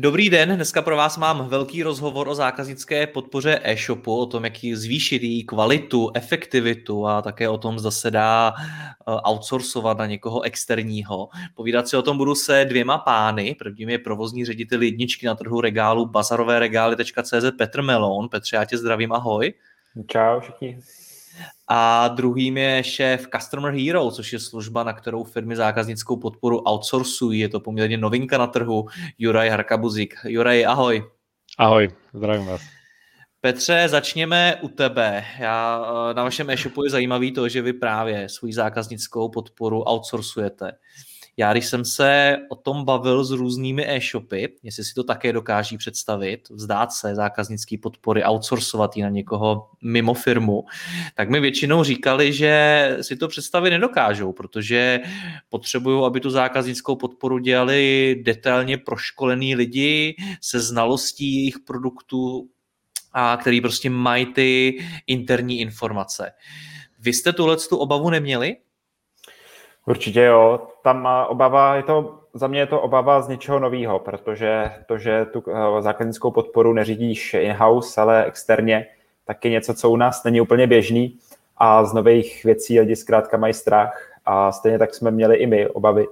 Dobrý den, dneska pro vás mám velký rozhovor o zákaznické podpoře e-shopu, o tom, jak zvýšit její kvalitu, efektivitu a také o tom, zda se dá eh, outsourcovat na někoho externího. Povídat si o tom budu se dvěma pány. Prvním je provozní ředitel jedničky na trhu regálu bazarovéregály.cz Petr Melon. Petře, já tě zdravím, ahoj. Čau všichni. A druhým je šéf Customer Hero, což je služba, na kterou firmy zákaznickou podporu outsourcují. Je to poměrně novinka na trhu. Juraj Harkabuzik. Juraj, ahoj. Ahoj, zdravím vás. Petře, začněme u tebe. Já, eh, na vašem e-shopu je zajímavý to, že vy právě svou zákaznickou podporu outsourcujete. Já, když jsem se o tom bavil s různými e-shopy, jestli si to také dokáží představit, vzdát se zákaznické podpory, outsourcovat ji na někoho mimo firmu, tak mi většinou říkali, že si to představit nedokážou, protože potřebují, aby tu zákaznickou podporu dělali detailně proškolení lidi se znalostí jejich produktů, a který prostě mají ty interní informace. Vy jste tuhle tu obavu neměli? Určitě jo. Tam obava je to, za mě je to obava z něčeho nového, protože to, že tu eh, zákaznickou podporu neřídíš in-house, ale externě, tak je něco, co u nás není úplně běžný a z nových věcí lidi zkrátka mají strach a stejně tak jsme měli i my obavy.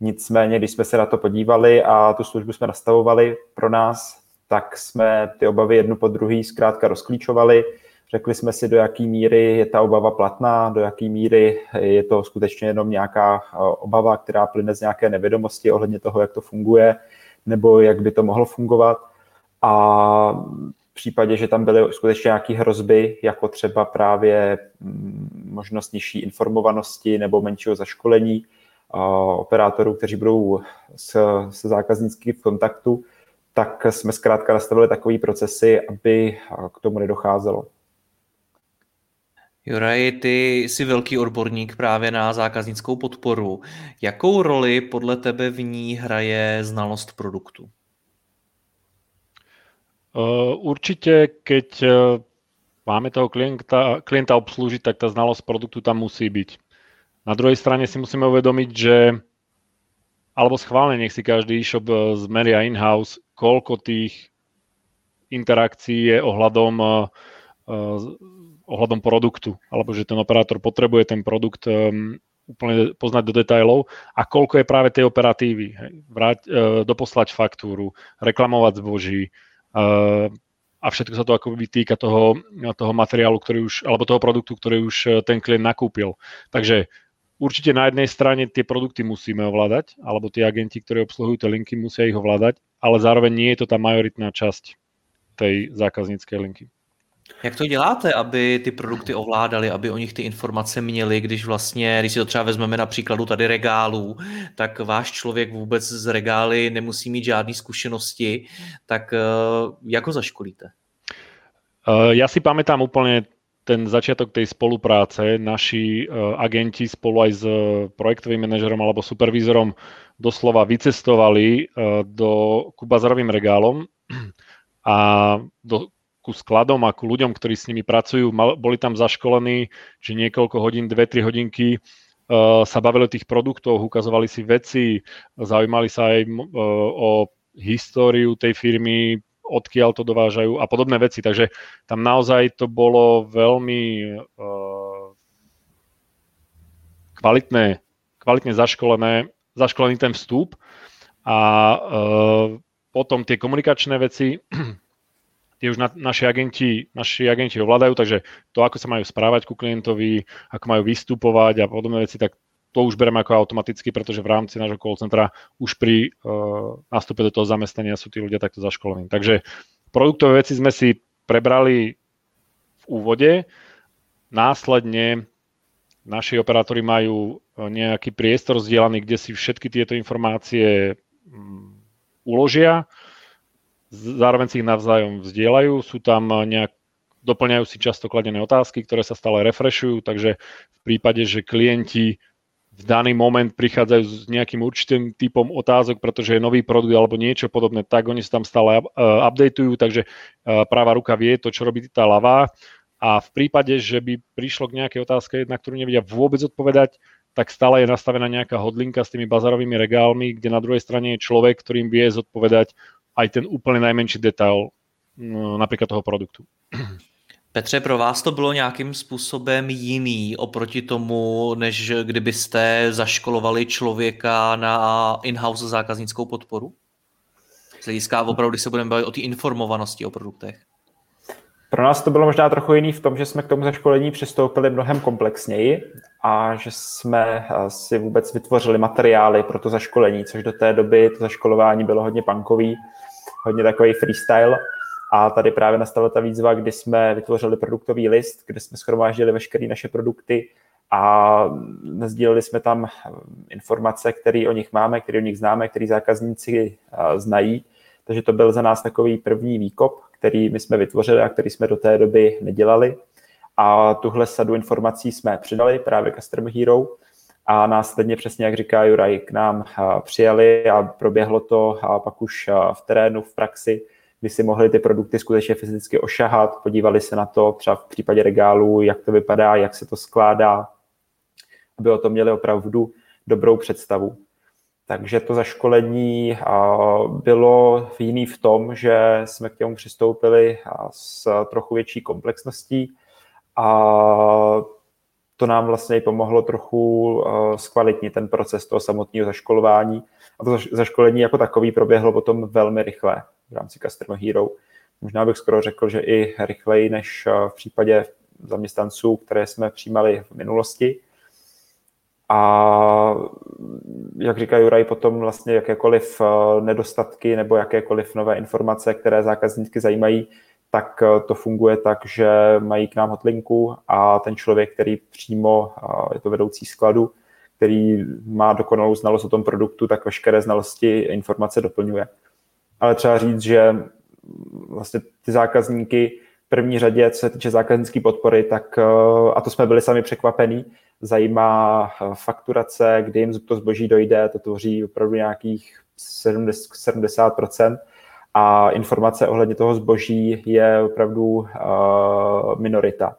Nicméně, když jsme se na to podívali a tu službu jsme nastavovali pro nás, tak jsme ty obavy jednu po druhý zkrátka rozklíčovali, Řekli jsme si, do jaké míry je ta obava platná, do jaké míry je to skutečně jenom nějaká eh, obava, která plyne z nějaké nevědomosti ohledně toho, jak to funguje, nebo jak by to mohlo fungovat. A v případě, že tam byly skutečně nějaké hrozby, jako třeba právě mm, možnost nižší informovanosti nebo menšího zaškolení eh, operátorů, kteří budou s, se zákazníky v kontaktu, tak jsme zkrátka nastavili takové procesy, aby k tomu nedocházelo. Juraj, ty jsi velký odborník právě na zákaznickou podporu. Jakou roli podle tebe v ní hraje znalost produktu? Uh, určitě, keď uh, máme toho klienta, klienta obslužiť, tak ta znalost produktu tam musí být. Na druhé straně si musíme uvědomit, že alebo schválne nech si každý e-shop uh, zmeria in-house, koľko tých interakcí je ohľadom ohľadom produktu, alebo že ten operátor potrebuje ten produkt um, úplne poznať do detailov a koľko je práve tej operatívy. Hej. Vrať, uh, doposlať faktúru, reklamovať zboží uh, a všetko sa to ako by týka toho, toho materiálu, ktorý už, alebo toho produktu, ktorý už e, ten klient nakúpil. Takže určite na jednej strane tie produkty musíme ovládať, alebo tie agenti, ktorí obsluhujú tie linky, musia ich ovládať, ale zároveň nie je to tá majoritná časť tej zákazníckej linky. Jak to děláte, aby ty produkty ovládali, aby o nich ty informace měli, když vlastně, když si to třeba vezmeme na příkladu tady regálů, tak váš člověk vůbec z regály nemusí mít žádné zkušenosti, tak eh, jak ho zaškolíte? Eh, já si pamätám úplně ten začiatok tej spolupráce. Naši uh, agenti spolu aj s projektovým manažerom alebo supervízorom doslova vycestovali do, ku bazarovým regálom a do ku skladom a ku ľuďom, ktorí s nimi pracujú. Boli tam zaškolení, že niekoľko hodín, dve, tri hodinky uh, sa bavili o tých produktoch, ukazovali si veci, zaujímali sa aj uh, o históriu tej firmy, odkiaľ to dovážajú a podobné veci. Takže tam naozaj to bolo veľmi uh, kvalitné, kvalitne zaškolené, zaškolený ten vstup a uh, potom tie komunikačné veci, tie už na, naši, agenti, naši agenti ovládajú, takže to, ako sa majú správať ku klientovi, ako majú vystupovať a podobné veci, tak to už bereme ako automaticky, pretože v rámci nášho call centra už pri uh, nástupe do toho zamestnania sú tí ľudia takto zaškolení. Takže produktové veci sme si prebrali v úvode, následne naši operátori majú nejaký priestor zdieľaný, kde si všetky tieto informácie um, uložia, zároveň si ich navzájom vzdielajú, sú tam nejak doplňajú si často kladené otázky, ktoré sa stále refreshujú, takže v prípade, že klienti v daný moment prichádzajú s nejakým určitým typom otázok, pretože je nový produkt alebo niečo podobné, tak oni sa tam stále uh, updateujú, takže uh, práva ruka vie to, čo robí tá ľavá. A v prípade, že by prišlo k nejakej otázke, na ktorú nevedia vôbec odpovedať, tak stále je nastavená nejaká hodlinka s tými bazarovými regálmi, kde na druhej strane je človek, ktorým vie zodpovedať aj ten úplne najmenší detail no, napríklad toho produktu. Petře, pro vás to bylo nějakým způsobem jiný oproti tomu, než kdybyste zaškolovali člověka na in-house zákaznickou podporu? Z hlediska opravdu, když se budeme bavit o té informovanosti o produktech. Pro nás to bylo možná trochu jiný v tom, že jsme k tomu zaškolení přistoupili mnohem komplexněji a že jsme si vůbec vytvořili materiály pro to zaškolení, což do té doby to zaškolování bylo hodně punkový, hodně takový freestyle a tady právě nastala ta výzva, kdy jsme vytvořili produktový list, kde jsme schromáždili veškeré naše produkty a sdíleli jsme tam informace, které o nich máme, které o nich známe, které zákazníci znají. Takže to byl za nás takový první výkop, který my jsme vytvořili a který jsme do té doby nedělali. A tuhle sadu informací jsme přidali právě Customer Hero a následně přesně, jak říká Juraj, k nám přijali a proběhlo to a pak už v terénu, v praxi kdy si mohli ty produkty skutečně fyzicky ošahat, podívali se na to třeba v případě regálu, jak to vypadá, jak se to skládá, aby o tom měli opravdu dobrou představu. Takže to zaškolení bylo jiný v tom, že jsme k němu přistoupili s trochu větší komplexností a to nám vlastně pomohlo trochu zkvalitnit ten proces toho samotného zaškolování. A to zaškolení jako takový proběhlo potom velmi rychle v rámci Customer Hero. Možná bych skoro řekl, že i rychleji než eh, v případě zaměstnanců, které jsme přijímali v minulosti. A jak říká Juraj, potom vlastně jakékoliv eh, nedostatky nebo jakékoliv nové informace, které zákazníky zajímají, tak eh, to funguje tak, že mají k nám hotlinku a ten člověk, který přímo je to vedoucí skladu, který má dokonalou znalost o tom produktu, tak veškeré znalosti informace doplňuje. Ale třeba říct, že vlastně ty zákazníky v první řadě, co se týče zákaznické podpory, tak, eh, a to jsme byli sami překvapení, zajímá eh, fakturace, kdy jim to zboží dojde, to tvoří opravdu nějakých 70%, a informace ohledně toho zboží je opravdu uh, minorita.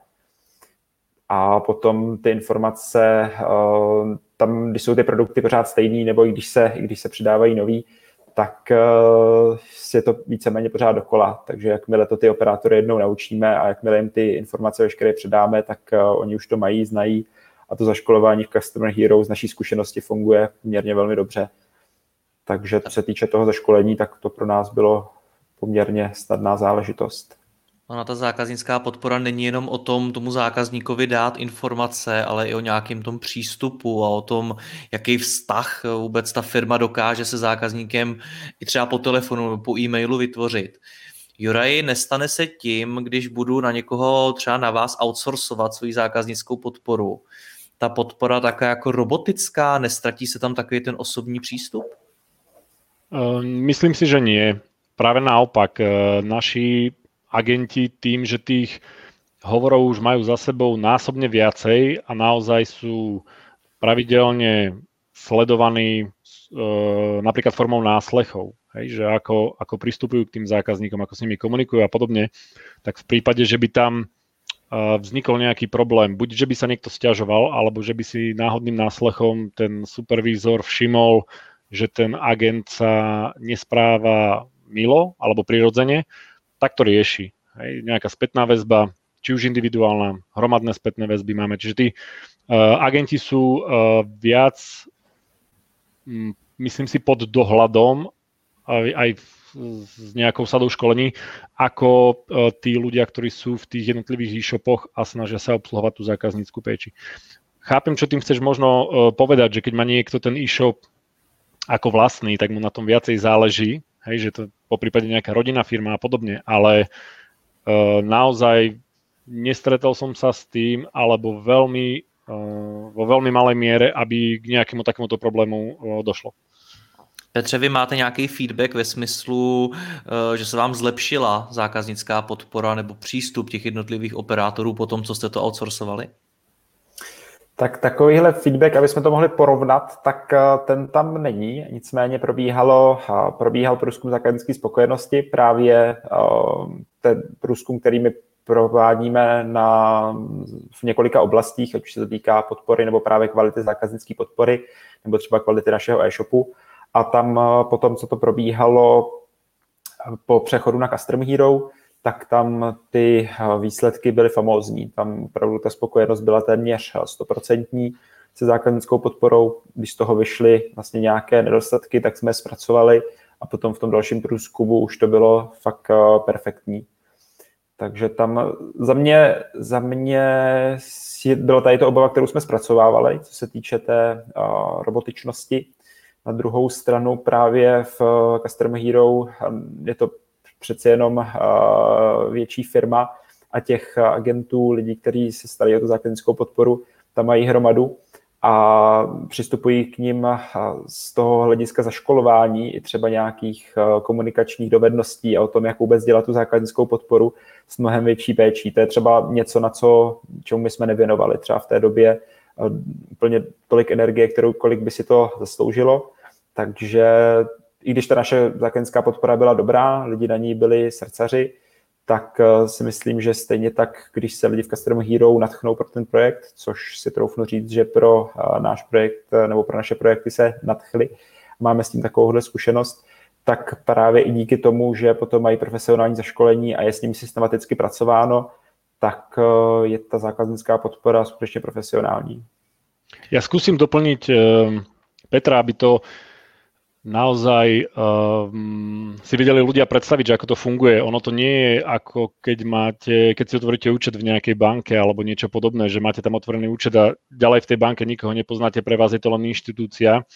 A potom ty informace, uh, tam, když jsou ty produkty pořád stejný, nebo i když se, i když se přidávají nový, tak uh, je to víceméně pořád dokola. Takže jakmile to ty operátory jednou naučíme a jakmile jim ty informace veškeré předáme, tak oni už to mají, znají a to zaškolování v Customer Hero z naší zkušenosti funguje poměrně velmi dobře. Takže co se týče toho zaškolení, tak to pro nás bylo poměrně snadná záležitost. Ona ta zákaznická podpora není jenom o tom tomu zákazníkovi dát informace, ale i o nějakém tom přístupu a o tom, jaký vztah vůbec ta firma dokáže se zákazníkem i třeba po telefonu, po e-mailu vytvořit. Juraj, nestane se tím, když budu na někoho, třeba na vás, outsourcovat svou zákaznickou podporu. Ta podpora taká jako robotická, nestratí se tam takový ten osobní přístup? Ehm, myslím si, že nie. Práve naopak, ehm, naši agenti tým, že tých hovorov už majú za sebou násobne viacej a naozaj sú pravidelne sledovaní e, napríklad formou náslechov, hej, že ako, ako pristupujú k tým zákazníkom, ako s nimi komunikujú a podobne, tak v prípade, že by tam vznikol nejaký problém, buď že by sa niekto stiažoval, alebo že by si náhodným náslechom ten supervízor všimol, že ten agent sa nespráva milo alebo prirodzene, tak to rieši. Hej, nejaká spätná väzba, či už individuálna, hromadné spätné väzby máme. Čiže tí uh, agenti sú uh, viac, um, myslím si, pod dohľadom aj, aj s nejakou sadou školení, ako uh, tí ľudia, ktorí sú v tých jednotlivých e-shopoch a snažia sa obsluhovať tú zákaznícku péči. chápem, čo tým chceš možno uh, povedať, že keď má niekto ten e-shop ako vlastný, tak mu na tom viacej záleží, hej, že to po prípade nejaká rodinná firma a podobne, ale uh, naozaj nestretol som sa s tým, alebo veľmi, uh, vo veľmi malej miere, aby k nejakému takémuto problému uh, došlo. Petře, vy máte nějaký feedback ve smyslu, že se vám zlepšila zákaznická podpora nebo přístup těch jednotlivých operátorů po tom, co jste to outsourcovali? Tak takovýhle feedback, aby jsme to mohli porovnat, tak eh, ten tam není. Nicméně probíhalo, eh, probíhal průzkum zákaznické spokojenosti, právě eh, ten průzkum, který my provádíme na, v několika oblastích, ať už se to týká podpory nebo právě kvality zákaznické podpory, nebo třeba kvality našeho e-shopu. A tam potom, co to probíhalo po přechodu na Custom Hero, tak tam ty eh, výsledky byly famózní. Tam opravdu ta spokojenost byla téměř eh, stoprocentní se zákaznickou podporou. Když z toho vyšly vlastně nějaké nedostatky, tak jsme je zpracovali a potom v tom dalším průzkumu už to bylo fakt eh, perfektní. Takže tam za mě, za mě byla tady to obava, kterou jsme zpracovávali, co se týče té robotičnosti. Na druhou stranu právě v Customer Hero je to přece jenom eh, větší firma a těch agentů, lidí, kteří se starají o tu zákaznickou podporu, tam mají hromadu a přistupují k ním eh, z toho hlediska zaškolování i třeba nějakých eh, komunikačních dovedností a o tom, jak vůbec dělat tu zákaznickou podporu s mnohem větší péčí. To je třeba něco, na co, čemu my jsme nevěnovali třeba v té době úplně tolik energie, kterou kolik by si to zasloužilo. Takže i když ta naše zákaznická podpora byla dobrá, lidi na ní byli srdcaři, tak eh, si myslím, že stejně tak, když se lidi v Customer Hero natchnou pro ten projekt, což si troufnu říct, že pro eh, náš projekt eh, nebo pro naše projekty se natchli, máme s tím takovouhle zkušenost, tak právě i díky tomu, že potom mají profesionální zaškolení a je s nimi systematicky pracováno, tak je ta zákaznická podpora skutečně profesionální. Já zkusím doplnit Petra, aby to naozaj um, si vedeli ľudia predstaviť, že ako to funguje. Ono to nie je ako keď máte, keď si otvoríte účet v nejakej banke alebo niečo podobné, že máte tam otvorený účet a ďalej v tej banke nikoho nepoznáte, pre vás je to len inštitúcia.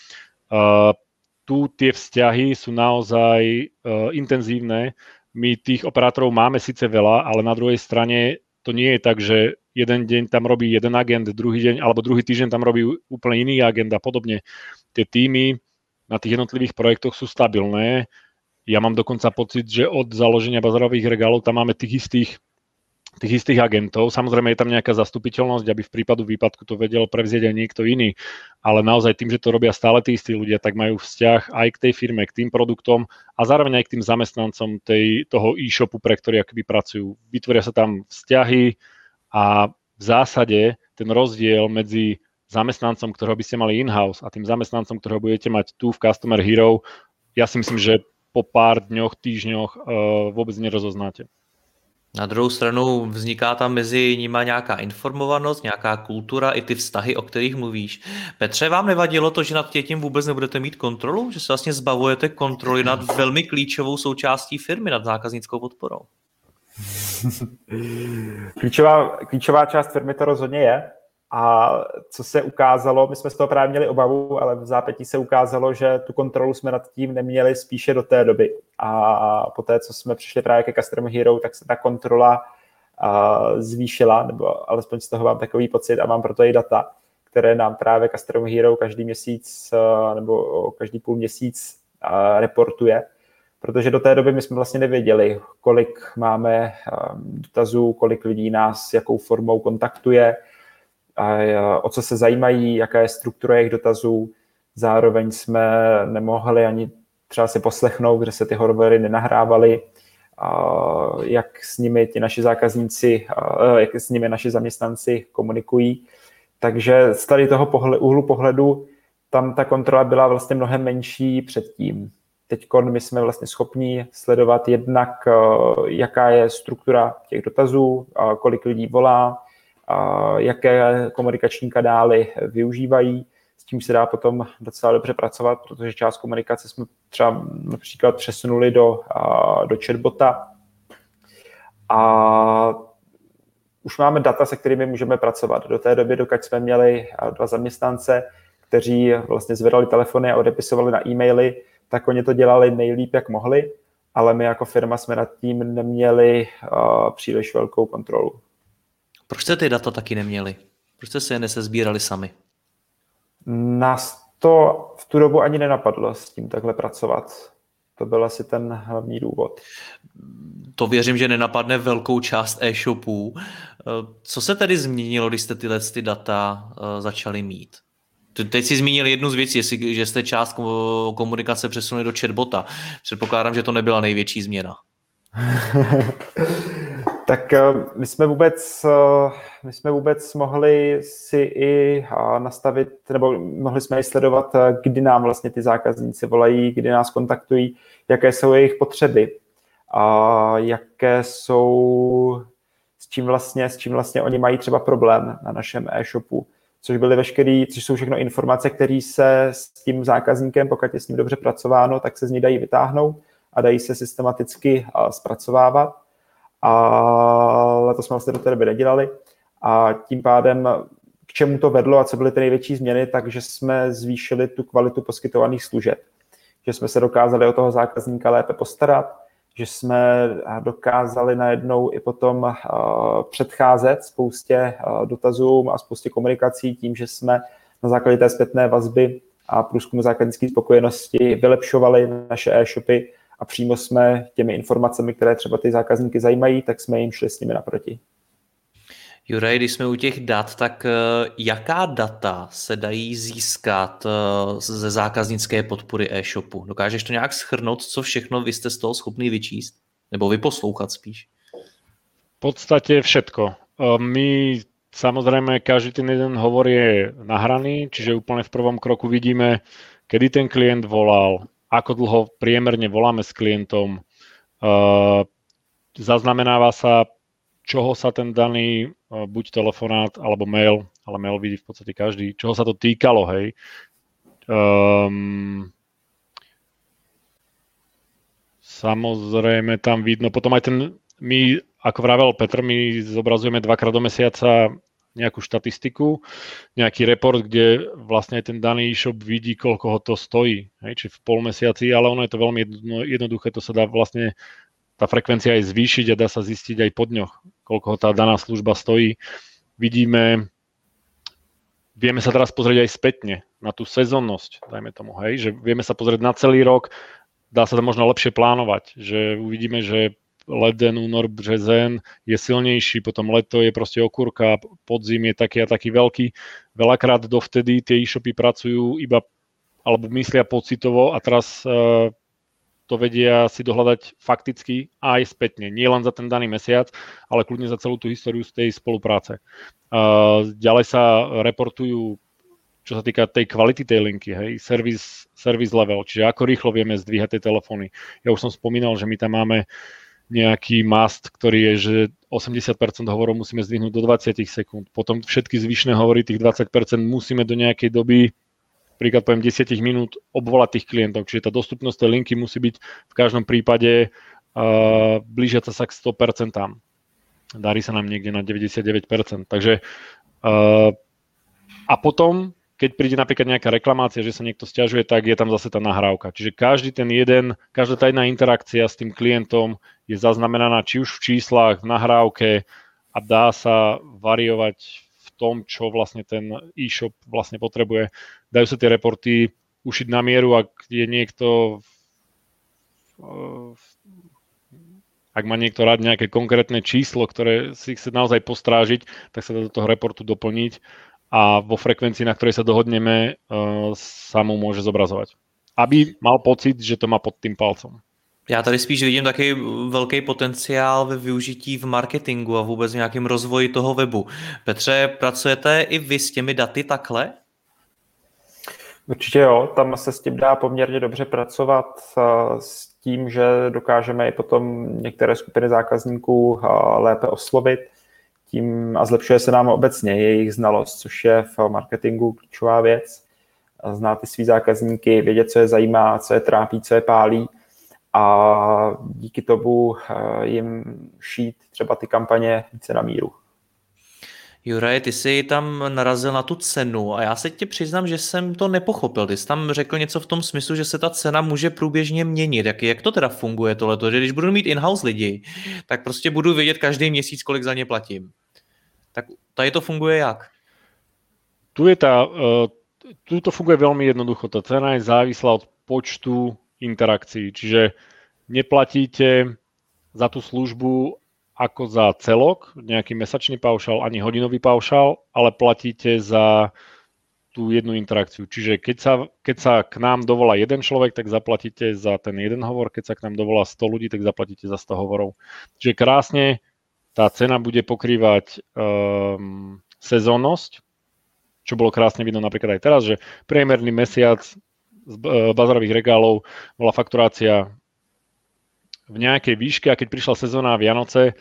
Uh, tu tie vzťahy sú naozaj uh, intenzívne. My tých operátorov máme síce veľa, ale na druhej strane to nie je tak, že jeden deň tam robí jeden agent, druhý deň alebo druhý týždeň tam robí úplne iný agent a podobne. Tie týmy na tých jednotlivých projektoch sú stabilné. Ja mám dokonca pocit, že od založenia bazarových regálov tam máme tých istých tých istých agentov. Samozrejme je tam nejaká zastupiteľnosť, aby v prípadu výpadku to vedel prevzieť aj niekto iný, ale naozaj tým, že to robia stále tí istí ľudia, tak majú vzťah aj k tej firme, k tým produktom a zároveň aj k tým zamestnancom tej, toho e-shopu, pre ktorý akoby pracujú. Vytvoria sa tam vzťahy a v zásade ten rozdiel medzi zamestnancom, ktorého by ste mali in-house a tým zamestnancom, ktorého budete mať tu v Customer Hero, ja si myslím, že po pár dňoch, týždňoch uh, vůbec nerozoznáte. Na druhou stranu vzniká tam mezi nima nějaká informovanost, nějaká kultura, i ty vztahy, o kterých mluvíš. Petře, vám nevadilo to, že nad tím vůbec nebudete mít kontrolu? Že se vlastně zbavujete kontroly nad velmi klíčovou součástí firmy, nad zákaznickou podporou? klíčová, klíčová část firmy to rozhodně je. A co se ukázalo, my jsme z toho právě měli obavu, ale v zápětí se ukázalo, že tu kontrolu jsme nad tím neměli spíše do té doby. A po té, co jsme přišli právě ke Customer Hero, tak se ta kontrola zvýšila, nebo alespoň z toho mám takový pocit a mám proto i data, které nám právě Customer Hero každý měsíc nebo každý půl měsíc reportuje, protože do té doby my jsme vlastně nevěděli, kolik máme dotazů, kolik lidí nás jakou formou kontaktuje, a o co se zajímají, jaká je struktura jejich dotazů. Zároveň jsme nemohli ani třeba si poslechnout, kde se ty hovory nenahrávaly, jak s nimi ti naši zákazníci, jak s nimi naši zaměstnanci komunikují. Takže z tady toho pohled, úhlu pohledu tam ta kontrola byla vlastně mnohem menší předtím. Teď my jsme vlastně schopni sledovat jednak, jaká je struktura těch dotazů, kolik lidí volá, jaké komunikační kanály využívají, s tím se dá potom docela dobře pracovat, protože část komunikace jsme třeba například přesunuli do, do chatbota a už máme data, se kterými můžeme pracovat. Do té doby, dokud jsme měli dva zaměstnance, kteří vlastně zvedali telefony a odepisovali na e-maily, tak oni to dělali nejlíp, jak mohli, ale my jako firma jsme nad tím neměli uh, příliš velkou kontrolu. Proč jste ty data taky neměli? Proč jste se je nesezbírali sami? Nás to v tu dobu ani nenapadlo s tím takhle pracovat. To byl asi ten hlavní důvod. To věřím, že nenapadne velkou část e-shopů. Co se tedy změnilo, když jste tyhle ty data eh, začali mít? Teď si zmínil jednu z věcí, jestli, že jste část komunikace přesunuli do chatbota. Předpokládám, že to nebyla největší změna. tak eh, my jsme vůbec, eh, my jsme vůbec mohli si i nastavit, nebo mohli jsme i sledovat, eh, kdy nám vlastně ty zákazníci volají, kdy nás kontaktují, jaké jsou jejich potřeby a jaké jsou, s čím vlastně, s čím vlastně oni mají třeba problém na našem e-shopu což byly veškerý, což jsou všechno informace, které se s tím zákazníkem, pokud je s ním dobře pracováno, tak se z ní dají vytáhnout a dají se systematicky zpracovávat. A to jsme vlastně do té doby nedělali. A tím pádem k čemu to vedlo a co byly ty největší změny, takže jsme zvýšili tu kvalitu poskytovaných služeb. Že jsme se dokázali o toho zákazníka lépe postarat, že jsme dokázali najednou i potom eh, předcházet spoustě eh, dotazům a spoustě komunikací tím, že jsme na základě té zpětné vazby a průzkumu zákaznické spokojenosti vylepšovali naše e-shopy a přímo jsme těmi informacemi, které třeba ty zákazníky zajímají, tak jsme jim šli s nimi naproti. Juraj, když jsme u těch dat, tak eh, jaká data se dají získat eh, ze zákaznické podpory e-shopu? Dokážeš to nějak schrnout, co všechno vy jste z toho schopný vyčíst? Nebo vyposlouchat spíš? V podstatě všetko. Eh, my samozrejme každý ten jeden hovor je nahraný, čiže úplne v prvom kroku vidíme, kedy ten klient volal, ako dlho priemerne voláme s klientom, zaznamenáva sa čoho sa ten daný, e, buď telefonát alebo mail, ale mail vidí v podstate každý, čoho sa to týkalo, hej. Um, samozrejme tam vidno, potom aj ten, my, ako vravel Petr, my zobrazujeme dvakrát do mesiaca nejakú štatistiku, nejaký report, kde vlastne ten daný e-shop vidí, koľko ho to stojí, hej, či v pol mesiaci, ale ono je to veľmi jednoduché, to sa dá vlastne tá frekvencia aj zvýšiť a dá sa zistiť aj po dňoch, koľko tá daná služba stojí. Vidíme, vieme sa teraz pozrieť aj spätne na tú sezónnosť, dajme tomu, hej, že vieme sa pozrieť na celý rok, dá sa to možno lepšie plánovať, že uvidíme, že leden, únor, březen je silnejší, potom leto je proste okurka, podzim je taký a taký veľký. Veľakrát dovtedy tie e-shopy pracujú iba alebo myslia pocitovo a teraz uh, to vedia si dohľadať fakticky aj spätne. Nie len za ten daný mesiac, ale kľudne za celú tú históriu z tej spolupráce. Ďalej sa reportujú čo sa týka tej kvality tej linky, hej, service, service level, čiže ako rýchlo vieme zdvíhať tie telefóny. Ja už som spomínal, že my tam máme nejaký mast, ktorý je, že 80% hovorov musíme zdvihnúť do 20 sekúnd. Potom všetky zvyšné hovory, tých 20% musíme do nejakej doby príklad poviem 10 minút obvolať tých klientov, čiže tá dostupnosť tej linky musí byť v každom prípade uh, blížiaca sa k 100%. Darí sa nám niekde na 99%. Takže uh, a potom, keď príde napríklad nejaká reklamácia, že sa niekto stiažuje, tak je tam zase tá nahrávka. Čiže každý ten jeden, každá tá jedna interakcia s tým klientom je zaznamenaná či už v číslach, v nahrávke a dá sa variovať tom, čo vlastne ten e-shop vlastne potrebuje. Dajú sa tie reporty ušiť na mieru, ak je niekto ak má niekto rád nejaké konkrétne číslo, ktoré si chce naozaj postrážiť, tak sa dá do toho reportu doplniť a vo frekvencii, na ktorej sa dohodneme, sa mu môže zobrazovať. Aby mal pocit, že to má pod tým palcom. Já tady spíš vidím taky velký potenciál ve využití v marketingu a vůbec v nějakém rozvoji toho webu. Petře, pracujete i vy s těmi daty takhle? Určitě jo, tam se s tím dá poměrně dobře pracovat s tím, že dokážeme i potom některé skupiny zákazníků lépe oslovit tím a zlepšuje se nám obecně jejich znalost, což je v marketingu klíčová věc. Znát ty svý zákazníky, vědět, co je zajímá, co je trápí, co je pálí – a díky tomu eh, jim šít třeba ty kampaně více na míru. Juraj, ty jsi tam narazil na tu cenu a já se tě přiznám, že jsem to nepochopil. Ty jsi tam řekl něco v tom smyslu, že se ta cena může průběžně měnit. Jak, jak to teda funguje tohleto? Že když budu mít in-house lidi, tak prostě budu vědět každý měsíc, kolik za ně platím. Tak tady to funguje jak? Tu je ta, uh, tu to funguje veľmi jednoducho. Ta cena je závislá od počtu interakcií. Čiže neplatíte za tú službu ako za celok, nejaký mesačný paušal, ani hodinový paušal, ale platíte za tú jednu interakciu. Čiže keď sa, keď sa k nám dovolá jeden človek, tak zaplatíte za ten jeden hovor, keď sa k nám dovolá 100 ľudí, tak zaplatíte za 100 hovorov. Čiže krásne tá cena bude pokrývať um, sezónnosť, čo bolo krásne vidno napríklad aj teraz, že priemerný mesiac z e, bazarových regálov bola fakturácia v nejakej výške a keď prišla sezóna Vianoce,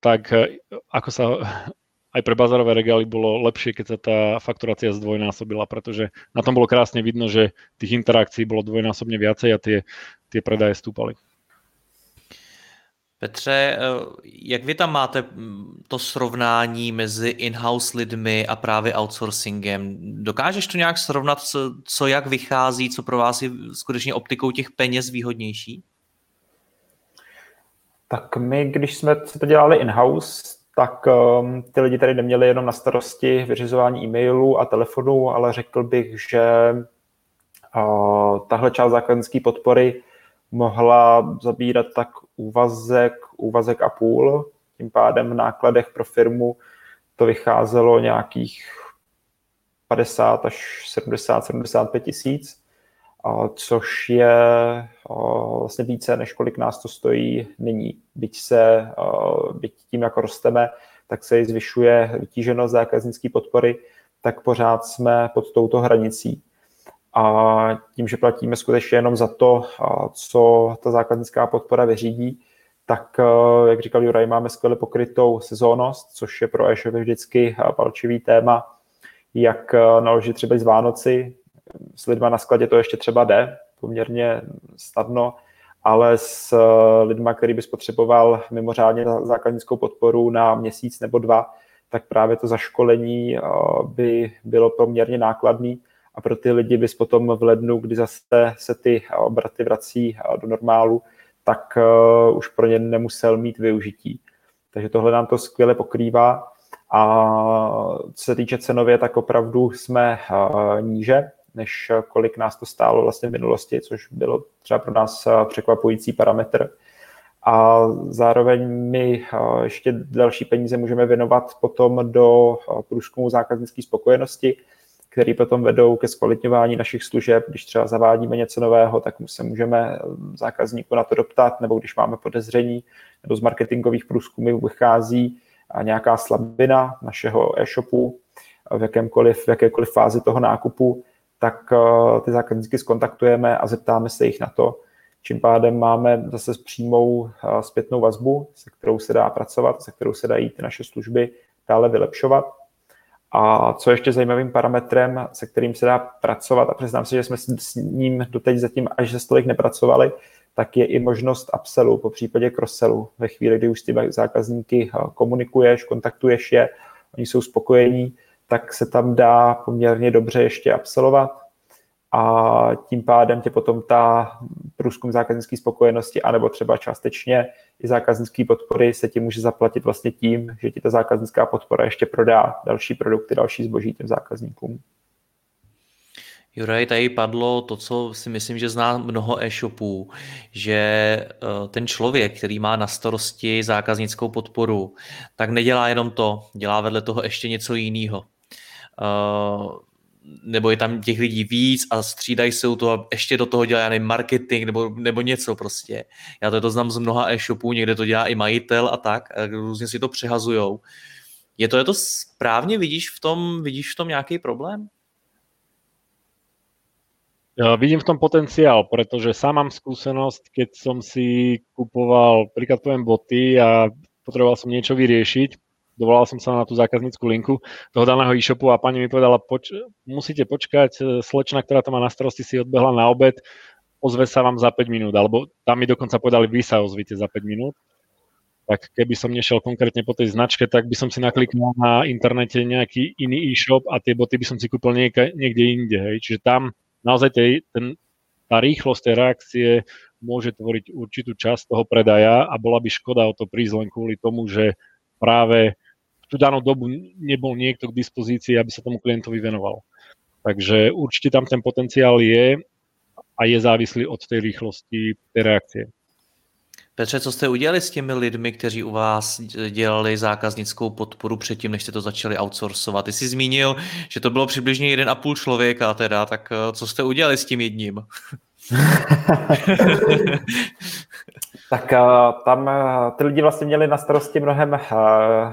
tak e, ako sa aj pre bazarové regály bolo lepšie, keď sa tá fakturácia zdvojnásobila, pretože na tom bolo krásne vidno, že tých interakcií bolo dvojnásobne viacej a tie, tie predaje stúpali. Petře, e, jak vy tam máte to srovnání mezi in-house lidmi a právě outsourcingem? Dokážeš to nějak srovnat, co, co jak vychází, co pro vás je skutečně optikou těch peněz výhodnější? Tak my, když jsme to dělali in-house, tak um, ty lidi tady neměli jenom na starosti vyřizování e-mailů a telefonů, ale řekl bych, že uh, tahle část základnické podpory mohla zabírat tak úvazek, úvazek a půl. Tím pádem v nákladech pro firmu to vycházelo nějakých 50 až 70, 75 tisíc což je vlastně více, než kolik nás to stojí nyní. Byť, se, byť tím, jako rosteme, tak se zvyšuje vytíženost zákaznické podpory, tak pořád jsme pod touto hranicí. A tím, že platíme skutečně jenom za to, co ta zákaznická podpora vyřídí, tak, jak říkal Juraj, máme skvěle pokrytou sezónnost, což je pro e vždycky palčivý téma, jak naložit třeba z Vánoci, s lidma na skladě to ještě třeba jde poměrně snadno, ale s lidma, který by spotřeboval mimořádně základnickou podporu na měsíc nebo dva, tak právě to zaškolení by bylo poměrně nákladný a pro ty lidi bys potom v lednu, kdy zase se ty obraty vrací eh, do normálu, tak už pro ně nemusel mít využití. Takže tohle nám to skvěle pokrývá. A co se týče cenově, tak opravdu jsme níže než kolik nás to stálo vlastně v minulosti, což bylo třeba pro nás eh, překvapující parametr. A zároveň my eh, ještě další peníze můžeme věnovat potom do eh, průzkumu zákaznické spokojenosti, který potom vedou ke zkvalitňování našich služeb. Když třeba zavádíme něco nového, tak se můžeme zákazníku na to doptat, nebo když máme podezření, nebo z marketingových průzkumů vychází nějaká slabina našeho e-shopu v, jakémkoliv, v jakékoliv fázi toho nákupu, tak eh, ty zákazníky skontaktujeme a zeptáme se jich na to. Čím pádem máme zase přímou eh, zpětnou vazbu, se kterou se dá pracovat, se kterou se dají ty naše služby dále vylepšovat. A co ještě zajímavým parametrem, se kterým se dá pracovat, a přiznám se, že jsme s ním doteď zatím až ze stolik nepracovali, tak je i možnost upsellu, po případě crossellu. Ve chvíli, kdy už těmi zákazníky eh, komunikuješ, kontaktuješ je, oni jsou spokojení, tak se tam dá poměrně dobře ještě absolvovat a tím pádem tě potom ta průzkum zákaznické spokojenosti anebo třeba částečně i zákaznické podpory se ti může zaplatit vlastně tím, že ti ta zákaznická podpora ještě prodá další produkty, další zboží těm zákazníkům. Juraj, tady padlo to, co si myslím, že zná mnoho e-shopů, že eh, ten člověk, který má na starosti zákaznickou podporu, tak nedělá jenom to, dělá vedle toho ještě něco jiného. Nebo je tam těch lidí víc a střídají se u toho a ještě do toho dělá nevím, marketing nebo, nebo něco prostě. Já to, to znám z mnoha e-shopů, někde to dělá i majitel a tak, a různě si to přehazujou. Je to, je to správně? Vidíš v tom, vidíš v tom nějaký problém? Vidím v tom potenciál, pretože sám mám skúsenosť, keď som si kupoval, poviem boty a potreboval som niečo vyriešiť, dovolal som sa na tú zákaznícku linku toho daného e-shopu a pani mi povedala, poč- musíte počkať, slečna, ktorá to má na starosti, si odbehla na obed, ozve sa vám za 5 minút, alebo tam mi dokonca povedali, vy sa ozvite za 5 minút. tak keby som nešiel konkrétne po tej značke, tak by som si nakliknul na internete nejaký iný e-shop a tie boty by som si kúpil nieka, niekde inde. Hej. Čiže tam naozaj tej, ten, tá rýchlosť tej reakcie môže tvoriť určitú časť toho predaja a bola by škoda o to prísť len kvôli tomu, že práve tú danú dobu nebol niekto k dispozícii, aby sa tomu klientovi venoval. Takže určite tam ten potenciál je a je závislý od tej rýchlosti tej reakcie. Petře, co jste udělali s těmi lidmi, kteří u vás dělali zákaznickou podporu předtím, než jste to začali outsourcovat? Ty jsi zmínil, že to bylo přibližně jeden a půl člověka teda, tak eh, co jste udělali s tím jedním? tak eh, tam eh, ty lidi vlastně měli na starosti mnohem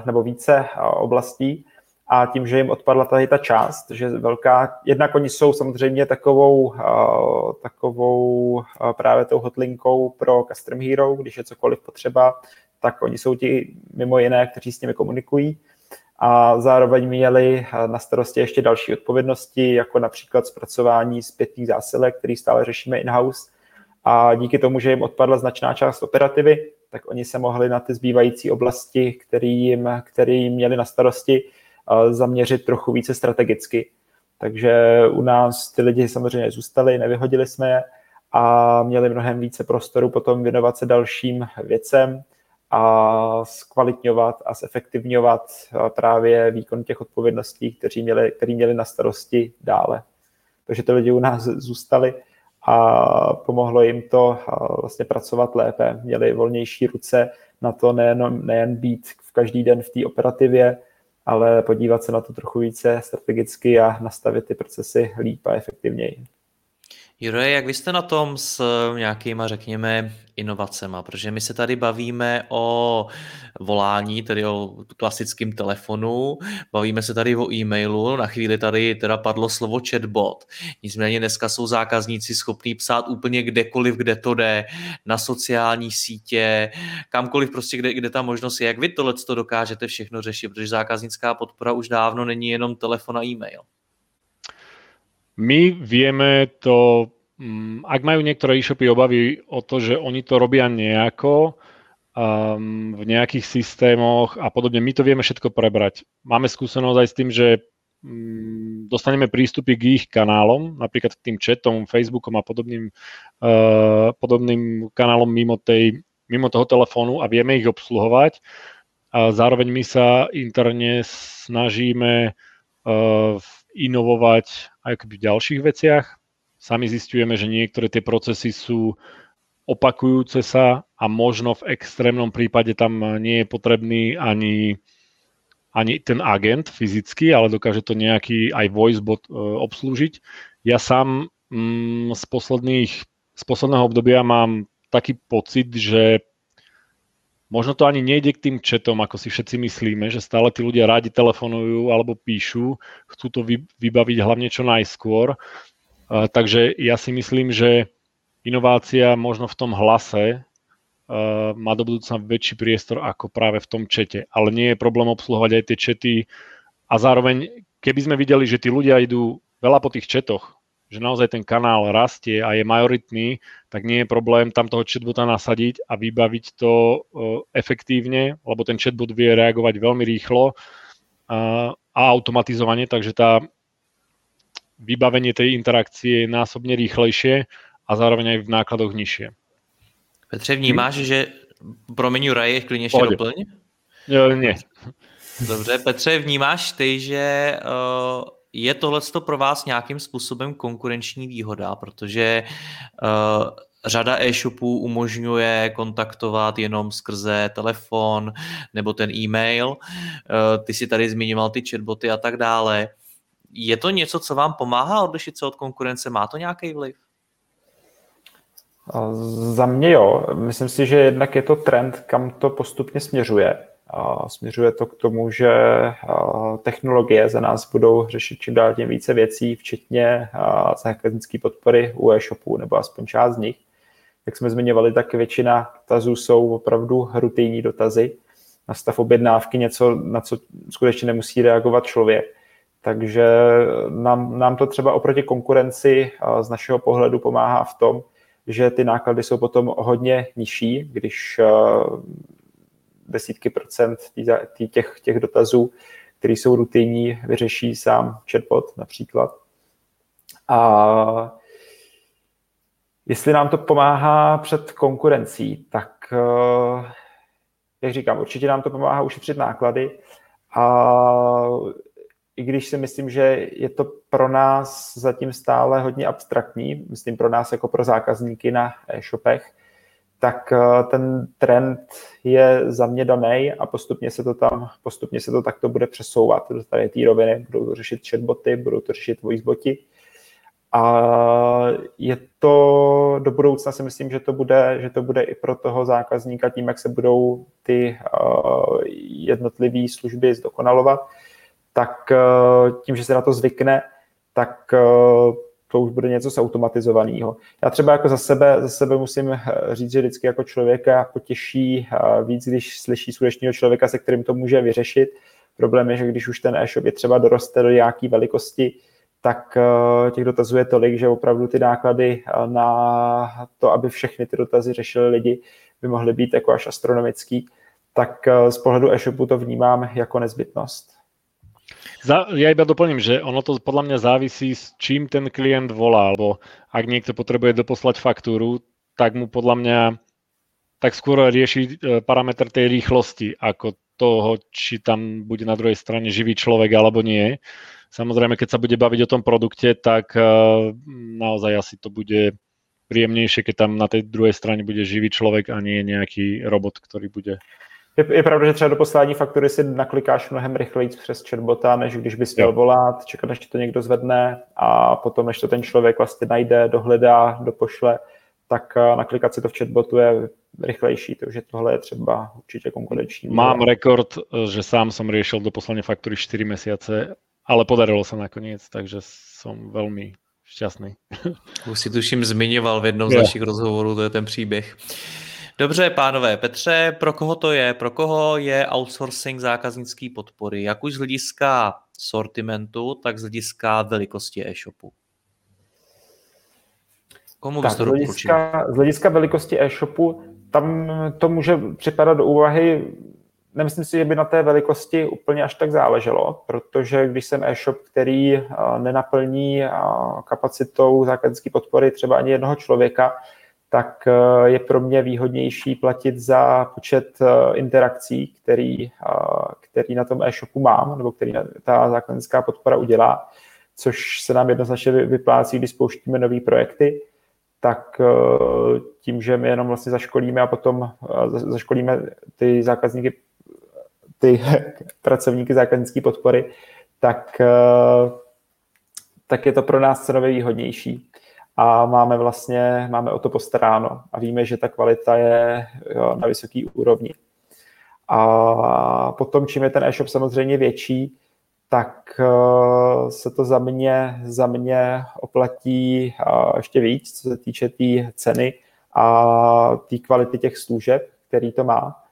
nebo více oblastí a tím, že jim odpadla tady ta část, že velká, jednak oni jsou samozřejmě takovou, takovou právě tou hotlinkou pro Custom Hero, když je cokoliv potřeba, tak oni jsou ti mimo jiné, kteří s nimi komunikují. A zároveň měli na starosti ještě další odpovědnosti, jako například zpracování zpětných zásilek, který stále řešíme in-house a díky tomu, že jim odpadla značná část operativy, tak oni se mohli na ty zbývající oblasti, který jim, který jim měli na starosti, zaměřit trochu více strategicky. Takže u nás ty lidi samozřejmě zůstali, nevyhodili jsme je a měli mnohem více prostoru potom věnovat se dalším věcem a zkvalitňovat a zefektivňovat právě výkon těch odpovědností, který měli, který měli na starosti dále. Takže ty lidi u nás zůstali a pomohlo jim to vlastně pracovat lépe. Měli volnější ruce na to nejen, nejen být v každý den v té operativě, ale podívat se na to trochu více strategicky a nastavit ty procesy líp a efektivněji. Jure, jak vy jste na tom s nějakýma, řekněme, inovacema? Protože my se tady bavíme o volání, tedy o klasickém telefonu, bavíme se tady o e-mailu, na chvíli tady teda padlo slovo chatbot. Nicméně dneska jsou zákazníci schopní psát úplně kdekoliv, kde to jde, na sociální sítě, kamkoliv prostě, kde, kde ta možnost je. Jak vy tohle to dokážete všechno řešit? Protože zákaznická podpora už dávno není jenom telefon a e-mail. My vieme to, mm, ak majú niektoré e-shopy obavy o to, že oni to robia nejako, um, v nejakých systémoch a podobne, my to vieme všetko prebrať. Máme skúsenosť aj s tým, že um, dostaneme prístupy k ich kanálom, napríklad k tým chatom, Facebookom a podobným, uh, podobným kanálom mimo, tej, mimo toho telefónu a vieme ich obsluhovať. A zároveň my sa interne snažíme uh, inovovať aj v ďalších veciach. Sami zistujeme, že niektoré tie procesy sú opakujúce sa a možno v extrémnom prípade tam nie je potrebný ani, ani ten agent fyzicky, ale dokáže to nejaký aj voicebot e, obslúžiť. Ja sám mm, z, posledných, z posledného obdobia mám taký pocit, že možno to ani nejde k tým četom, ako si všetci myslíme, že stále tí ľudia rádi telefonujú alebo píšu, chcú to vybaviť hlavne čo najskôr. Takže ja si myslím, že inovácia možno v tom hlase má do budúcna väčší priestor ako práve v tom čete. Ale nie je problém obsluhovať aj tie čety a zároveň, keby sme videli, že tí ľudia idú veľa po tých četoch, že naozaj ten kanál rastie a je majoritný, tak nie je problém tam toho chatbota nasadiť a vybaviť to e, efektívne, lebo ten chatbot vie reagovať veľmi rýchlo a, a automatizovane, takže tá vybavenie tej interakcie je násobne rýchlejšie a zároveň aj v nákladoch nižšie. Petře, vnímáš, že promiň Juraj, klidně ještě doplň? Nie. Dobře, Petře, vnímáš ty, že uh, je tohle pro vás nějakým způsobem konkurenční výhoda, protože uh, řada e-shopů umožňuje kontaktovat jenom skrze telefon nebo ten e-mail. Uh, ty si tady zmiňoval ty chatboty a tak dále. Je to něco, co vám pomáhá odlišit se od konkurence? Má to nějaký vliv? Za mě jo. Myslím si, že jednak je to trend, kam to postupně směřuje. Směřuje to k tomu, že technologie za nás budou řešit čím dál tím více věcí, včetně zákaznické podpory u e-shopů, nebo aspoň část z nich. Jak jsme zmiňovali, tak většina dotazů jsou opravdu rutinní dotazy na stav objednávky, něco, na co skutečně nemusí reagovat člověk. Takže nám, nám to třeba oproti konkurenci z našeho pohledu pomáhá v tom, že ty náklady jsou potom hodně nižší, když desítky procent těch, těch dotazů, které jsou rutinní, vyřeší sám chatbot například. A jestli nám to pomáhá před konkurencí, tak eh, jak říkám, určitě nám to pomáhá ušetřit náklady a i když si myslím, že je to pro nás zatím stále hodně abstraktní, myslím pro nás jako pro zákazníky na e-shopech, tak eh, ten trend je za mě daný a postupně se to tam, postupně se to takto bude přesouvat do tady té roviny. Budou to řešit chatboty, budou to řešit voiceboti. A je to do budoucna si myslím, že to bude, že to bude i pro toho zákazníka tím, jak se budou ty uh, jednotlivé služby zdokonalovat, tak uh, tím, že se na to zvykne, tak uh, to už bude něco zautomatizovaného. Já třeba jako za sebe, za sebe musím eh, říct, že vždycky jako člověka potěší eh, víc, když slyší skutečného člověka, se kterým to může vyřešit. Problém je, že když už ten e-shop je třeba doroste do nějaké velikosti, tak eh, těch dotazů je tolik, že opravdu ty náklady na to, aby všechny ty dotazy řešili lidi, by mohly být jako až astronomický. Tak z pohledu e-shopu to vnímám jako nezbytnost. Za, ja iba doplním, že ono to podľa mňa závisí s čím ten klient volá, alebo ak niekto potrebuje doposlať faktúru, tak mu podľa mňa tak skôr rieši e, parametr tej rýchlosti, ako toho, či tam bude na druhej strane živý človek alebo nie. Samozrejme, keď sa bude baviť o tom produkte, tak e, naozaj asi to bude príjemnejšie, keď tam na tej druhej strane bude živý človek a nie nejaký robot, ktorý bude je, je pravda, že třeba do poslání faktury si naklikáš mnohem rychleji přes chatbota, než když bys měl volat, čekat, než to někdo zvedne a potom, než to ten člověk vlastně najde, dohledá, dopošle, tak eh, naklikat si to v chatbotu je rychlejší, takže tohle je třeba určitě konkurenční. Mám rekord, eh, že sám som riešil do poslania faktury 4 mesiace, ale podarilo sa nakoniec, takže som veľmi šťastný. Už si tuším zmiňoval v jednom z našich rozhovorů, to je ten příběh. Dobře, pánové, Petře, pro koho to je? Pro koho je outsourcing zákaznické podpory? Jak už z hlediska sortimentu, tak z hlediska velikosti e-shopu? Komu tak, z hlediska, z hlediska velikosti e-shopu, tam to může připadat do úvahy, nemyslím si, že by na té velikosti úplně až tak záleželo, protože když jsem e-shop, který nenaplní kapacitou zákaznické podpory třeba ani jednoho člověka, tak eh, je pro mě výhodnější platit za počet eh, interakcí, který, eh, který na tom e-shopu mám, nebo který ta zákaznická podpora udělá, což se nám jednoznačně vyplácí, když spouštíme nové projekty, tak tím, že my jenom vlastně zaškolíme a potom zaškolíme ty zákazníky, ty pracovníky zákaznické podpory, tak, tak je to pro nás cenově výhodnější a máme vlastně, máme o to postaráno a víme, že ta kvalita je jo, na vysoké úrovni. A potom, čím je ten e-shop samozřejmě větší, tak uh, se to za mě, za mě oplatí uh, ještě víc, co se týče té tý ceny a té kvality těch služeb, který to má.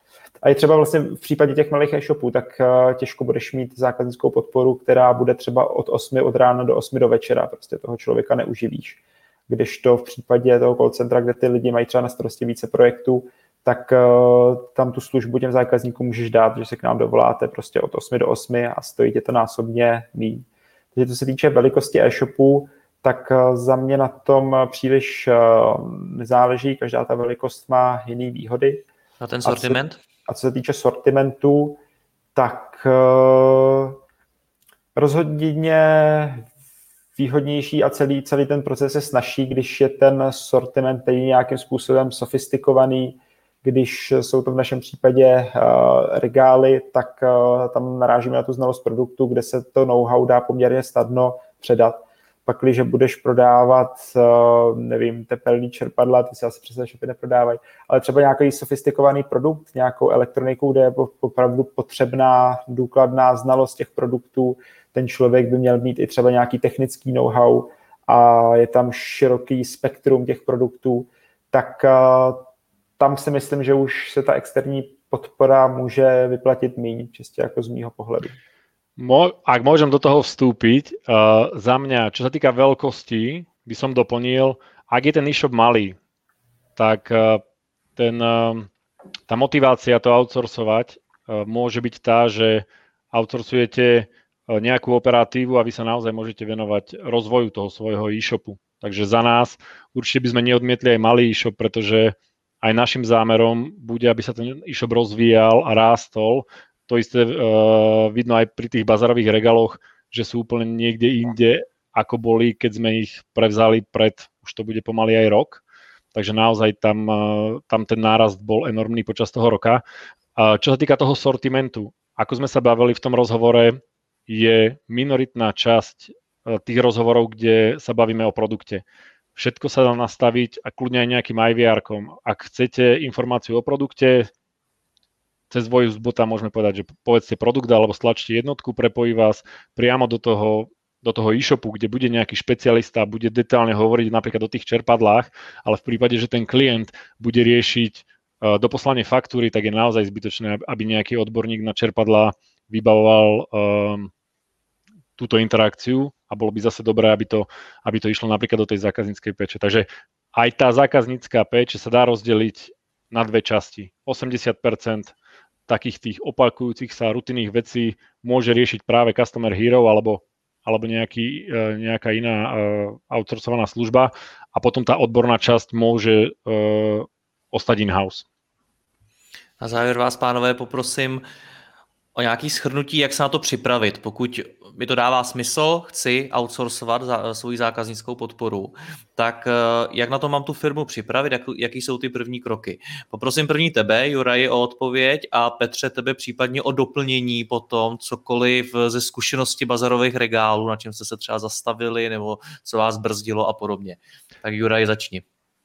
A je třeba vlastně v případě těch malých e-shopů, tak uh, těžko budeš mít zákaznickou podporu, která bude třeba od 8 od rána do 8 do večera. Prostě toho člověka neuživíš když to v případě toho call centra, kde ty lidi mají třeba na starosti více projektů, tak uh, tam tu službu těm zákazníkům můžeš dát, že se k nám dovoláte prostě od 8 do 8 a stojí tě to násobně míň. Takže to se týče velikosti e-shopu, tak uh, za mě na tom příliš uh, nezáleží, každá ta velikost má jiné výhody. A ten sortiment? A co, a co se týče sortimentu, tak rozhodně výhodnější a celý, celý ten proces je snažší, když je ten sortiment nějakým způsobem sofistikovaný, když jsou to v našem případě uh, regály, tak uh, tam narážíme na tu znalost produktu, kde se to know-how dá poměrně snadno předat. Pak, když budeš prodávat, uh, nevím, tepelný čerpadla, ty se asi přes shopy neprodávají, ale třeba nějaký sofistikovaný produkt, nějakou elektroniku, kde je opravdu potřebná důkladná znalost těch produktů, ten člověk by měl mít i třeba nějaký technický know-how a je tam široký spektrum těch produktů, tak tam si myslím, že už se ta externí podpora může vyplatit méně, čistě jako z mýho pohledu. Mo, ak môžem do toho vstúpiť, uh, za mňa, čo sa týka veľkosti, by som doplnil, ak je ten e-shop malý, tak uh, ten uh, tá motivácia to outsourcovať môže byť tá, že outsourcujete nejakú operatívu a vy sa naozaj môžete venovať rozvoju toho svojho e-shopu. Takže za nás určite by sme neodmietli aj malý e-shop, pretože aj našim zámerom bude, aby sa ten e-shop rozvíjal a rástol. To isté uh, vidno aj pri tých bazarových regaloch, že sú úplne niekde inde, ako boli, keď sme ich prevzali pred, už to bude pomaly aj rok. Takže naozaj tam, uh, tam ten nárast bol enormný počas toho roka. Uh, čo sa týka toho sortimentu, ako sme sa bavili v tom rozhovore, je minoritná časť e, tých rozhovorov, kde sa bavíme o produkte. Všetko sa dá nastaviť a kľudne aj nejakým IVR-kom. Ak chcete informáciu o produkte, cez voice bota môžeme povedať, že povedzte produkt alebo stlačte jednotku, prepojí vás priamo do toho, do toho e-shopu, kde bude nejaký špecialista, bude detálne hovoriť napríklad o tých čerpadlách, ale v prípade, že ten klient bude riešiť uh, doposlanie faktúry, tak je naozaj zbytočné, aby nejaký odborník na čerpadlá vybavoval um, túto interakciu a bolo by zase dobré, aby to, aby to išlo napríklad do tej zákazníckej peče. Takže aj tá zákaznícká peč sa dá rozdeliť na dve časti. 80% takých tých opakujúcich sa rutinných vecí môže riešiť práve Customer Hero alebo, alebo nejaký, e, nejaká iná uh, outsourcovaná služba a potom tá odborná časť môže uh, ostať in-house. Na závěr vás, pánové, poprosím, o nějaký schrnutí, jak se na to připravit. Pokud mi to dává smysl, chci outsourcovat za, svoji zákaznickou podporu, tak eh, jak na to mám tu firmu připravit, jak, jaký jsou ty první kroky. Poprosím první tebe, Juraj, o odpověď a Petře tebe případně o doplnění potom cokoliv ze zkušenosti bazarových regálů, na čem jste se třeba zastavili nebo co vás brzdilo a podobně. Tak Juraj, začni.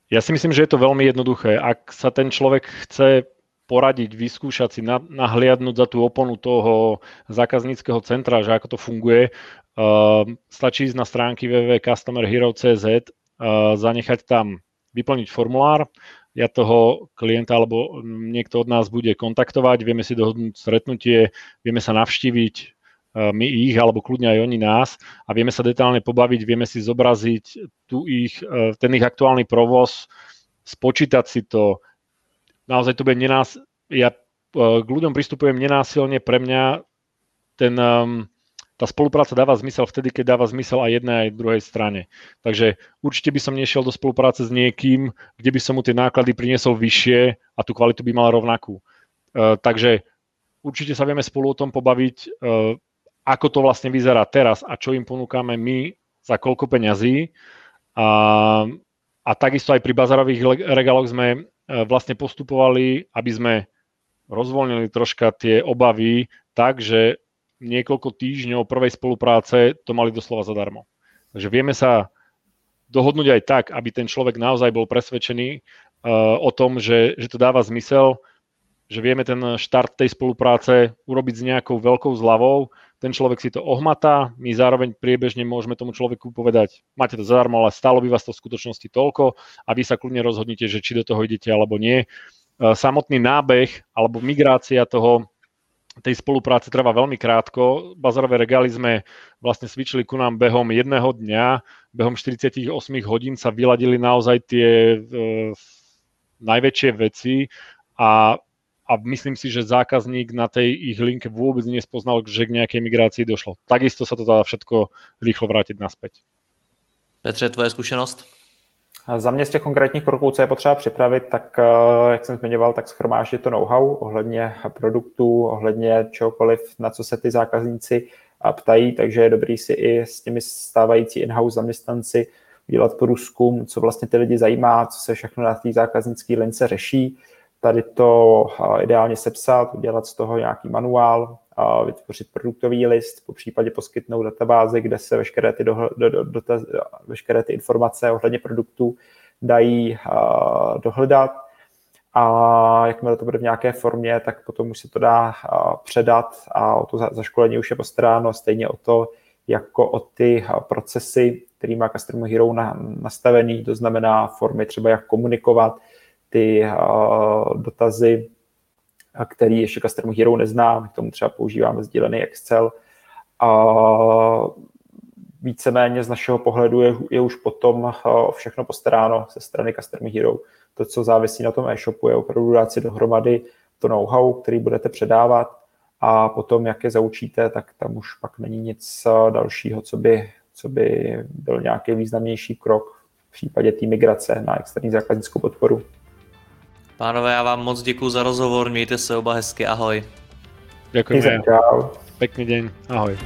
Ja si myslím, že je to veľmi jednoduché. Ak sa ten človek chce poradiť, vyskúšať si, nahliadnúť za tú oponu toho zákazníckého centra, že ako to funguje. Uh, stačí ísť na stránky www.customerhero.cz, uh, zanechať tam, vyplniť formulár, ja toho klienta alebo niekto od nás bude kontaktovať, vieme si dohodnúť stretnutie, vieme sa navštíviť uh, my ich, alebo kľudne aj oni nás a vieme sa detálne pobaviť, vieme si zobraziť tu ich, ten ich aktuálny provoz, spočítať si to, naozaj to bude nenás... Ja e, k ľuďom pristupujem nenásilne, pre mňa ten, tá spolupráca dáva zmysel vtedy, keď dáva zmysel aj jednej, aj druhej strane. Takže určite by som nešiel do spolupráce s niekým, kde by som mu tie náklady priniesol vyššie a tú kvalitu by mal rovnakú. Uh, takže určite sa vieme spolu o tom pobaviť, uh, ako to vlastne vyzerá teraz a čo im ponúkame my za koľko peňazí. A, a takisto aj pri bazarových regáloch sme E, vlastne postupovali, aby sme rozvoľnili troška tie obavy tak, že niekoľko týždňov prvej spolupráce to mali doslova zadarmo. Takže vieme sa dohodnúť aj tak, aby ten človek naozaj bol presvedčený uh, o tom, že, že to dáva zmysel, že vieme ten štart tej spolupráce urobiť s nejakou veľkou zľavou, ten človek si to ohmatá, my zároveň priebežne môžeme tomu človeku povedať, máte to zadarmo, ale stalo by vás to v skutočnosti toľko a vy sa kľudne rozhodnite, že či do toho idete alebo nie. E, samotný nábeh alebo migrácia toho tej spolupráce trvá veľmi krátko. Bazarové regály sme vlastne svičili ku nám behom jedného dňa, behom 48 hodín sa vyladili naozaj tie e, najväčšie veci a a myslím si, že zákazník na tej ich linke vôbec nespoznal, že k nejakej migrácii došlo. Takisto sa to dá všetko rýchlo vrátiť naspäť. Petře, tvoje zkušenost? Za mě z těch konkrétních kroků, co je potřeba připravit, tak eh, jak jsem zmiňoval, tak schromáždit to know-how ohledně produktů, ohledně čehokoliv, na co se ty zákazníci eh, ptají, takže je dobrý si i s těmi stávající in-house zaměstnanci dělat průzkum, co vlastně ty lidi zajímá, co se všechno na té zákaznické lince řeší, tady to ideálně sepsat, udělat z toho nějaký manuál, vytvořit produktový list, po případě poskytnout databázi, kde se veškeré ty, do, do, do, do, veškeré ty informace ohledně produktů dají dohledat. A jakmile to bude v nějaké formě, tak potom už se to dá předat a o to zaškolení už je postaráno, stejně o to, jako o ty procesy, který má Customer Hero nastavený, to znamená formy třeba jak komunikovat, ty dotazy, který ještě Customer Hero nezná, k tomu třeba používáme sdílený Excel. A víceméně z našeho pohledu je, je už potom všechno postaráno ze strany Customer Hero. to, co závisí na tom e-shopu, je opravdu dát si dohromady to know-how, který budete předávat a potom, jak je zaučíte, tak tam už pak není nic eh, dalšího, co by, co by byl nějaký významnější krok v případě té migrace na externí zákaznickou podporu. Pánové, já vám moc děkuji za rozhovor, mějte se oba hezky, ahoj. Ďakujem. Pekný deň, ahoj.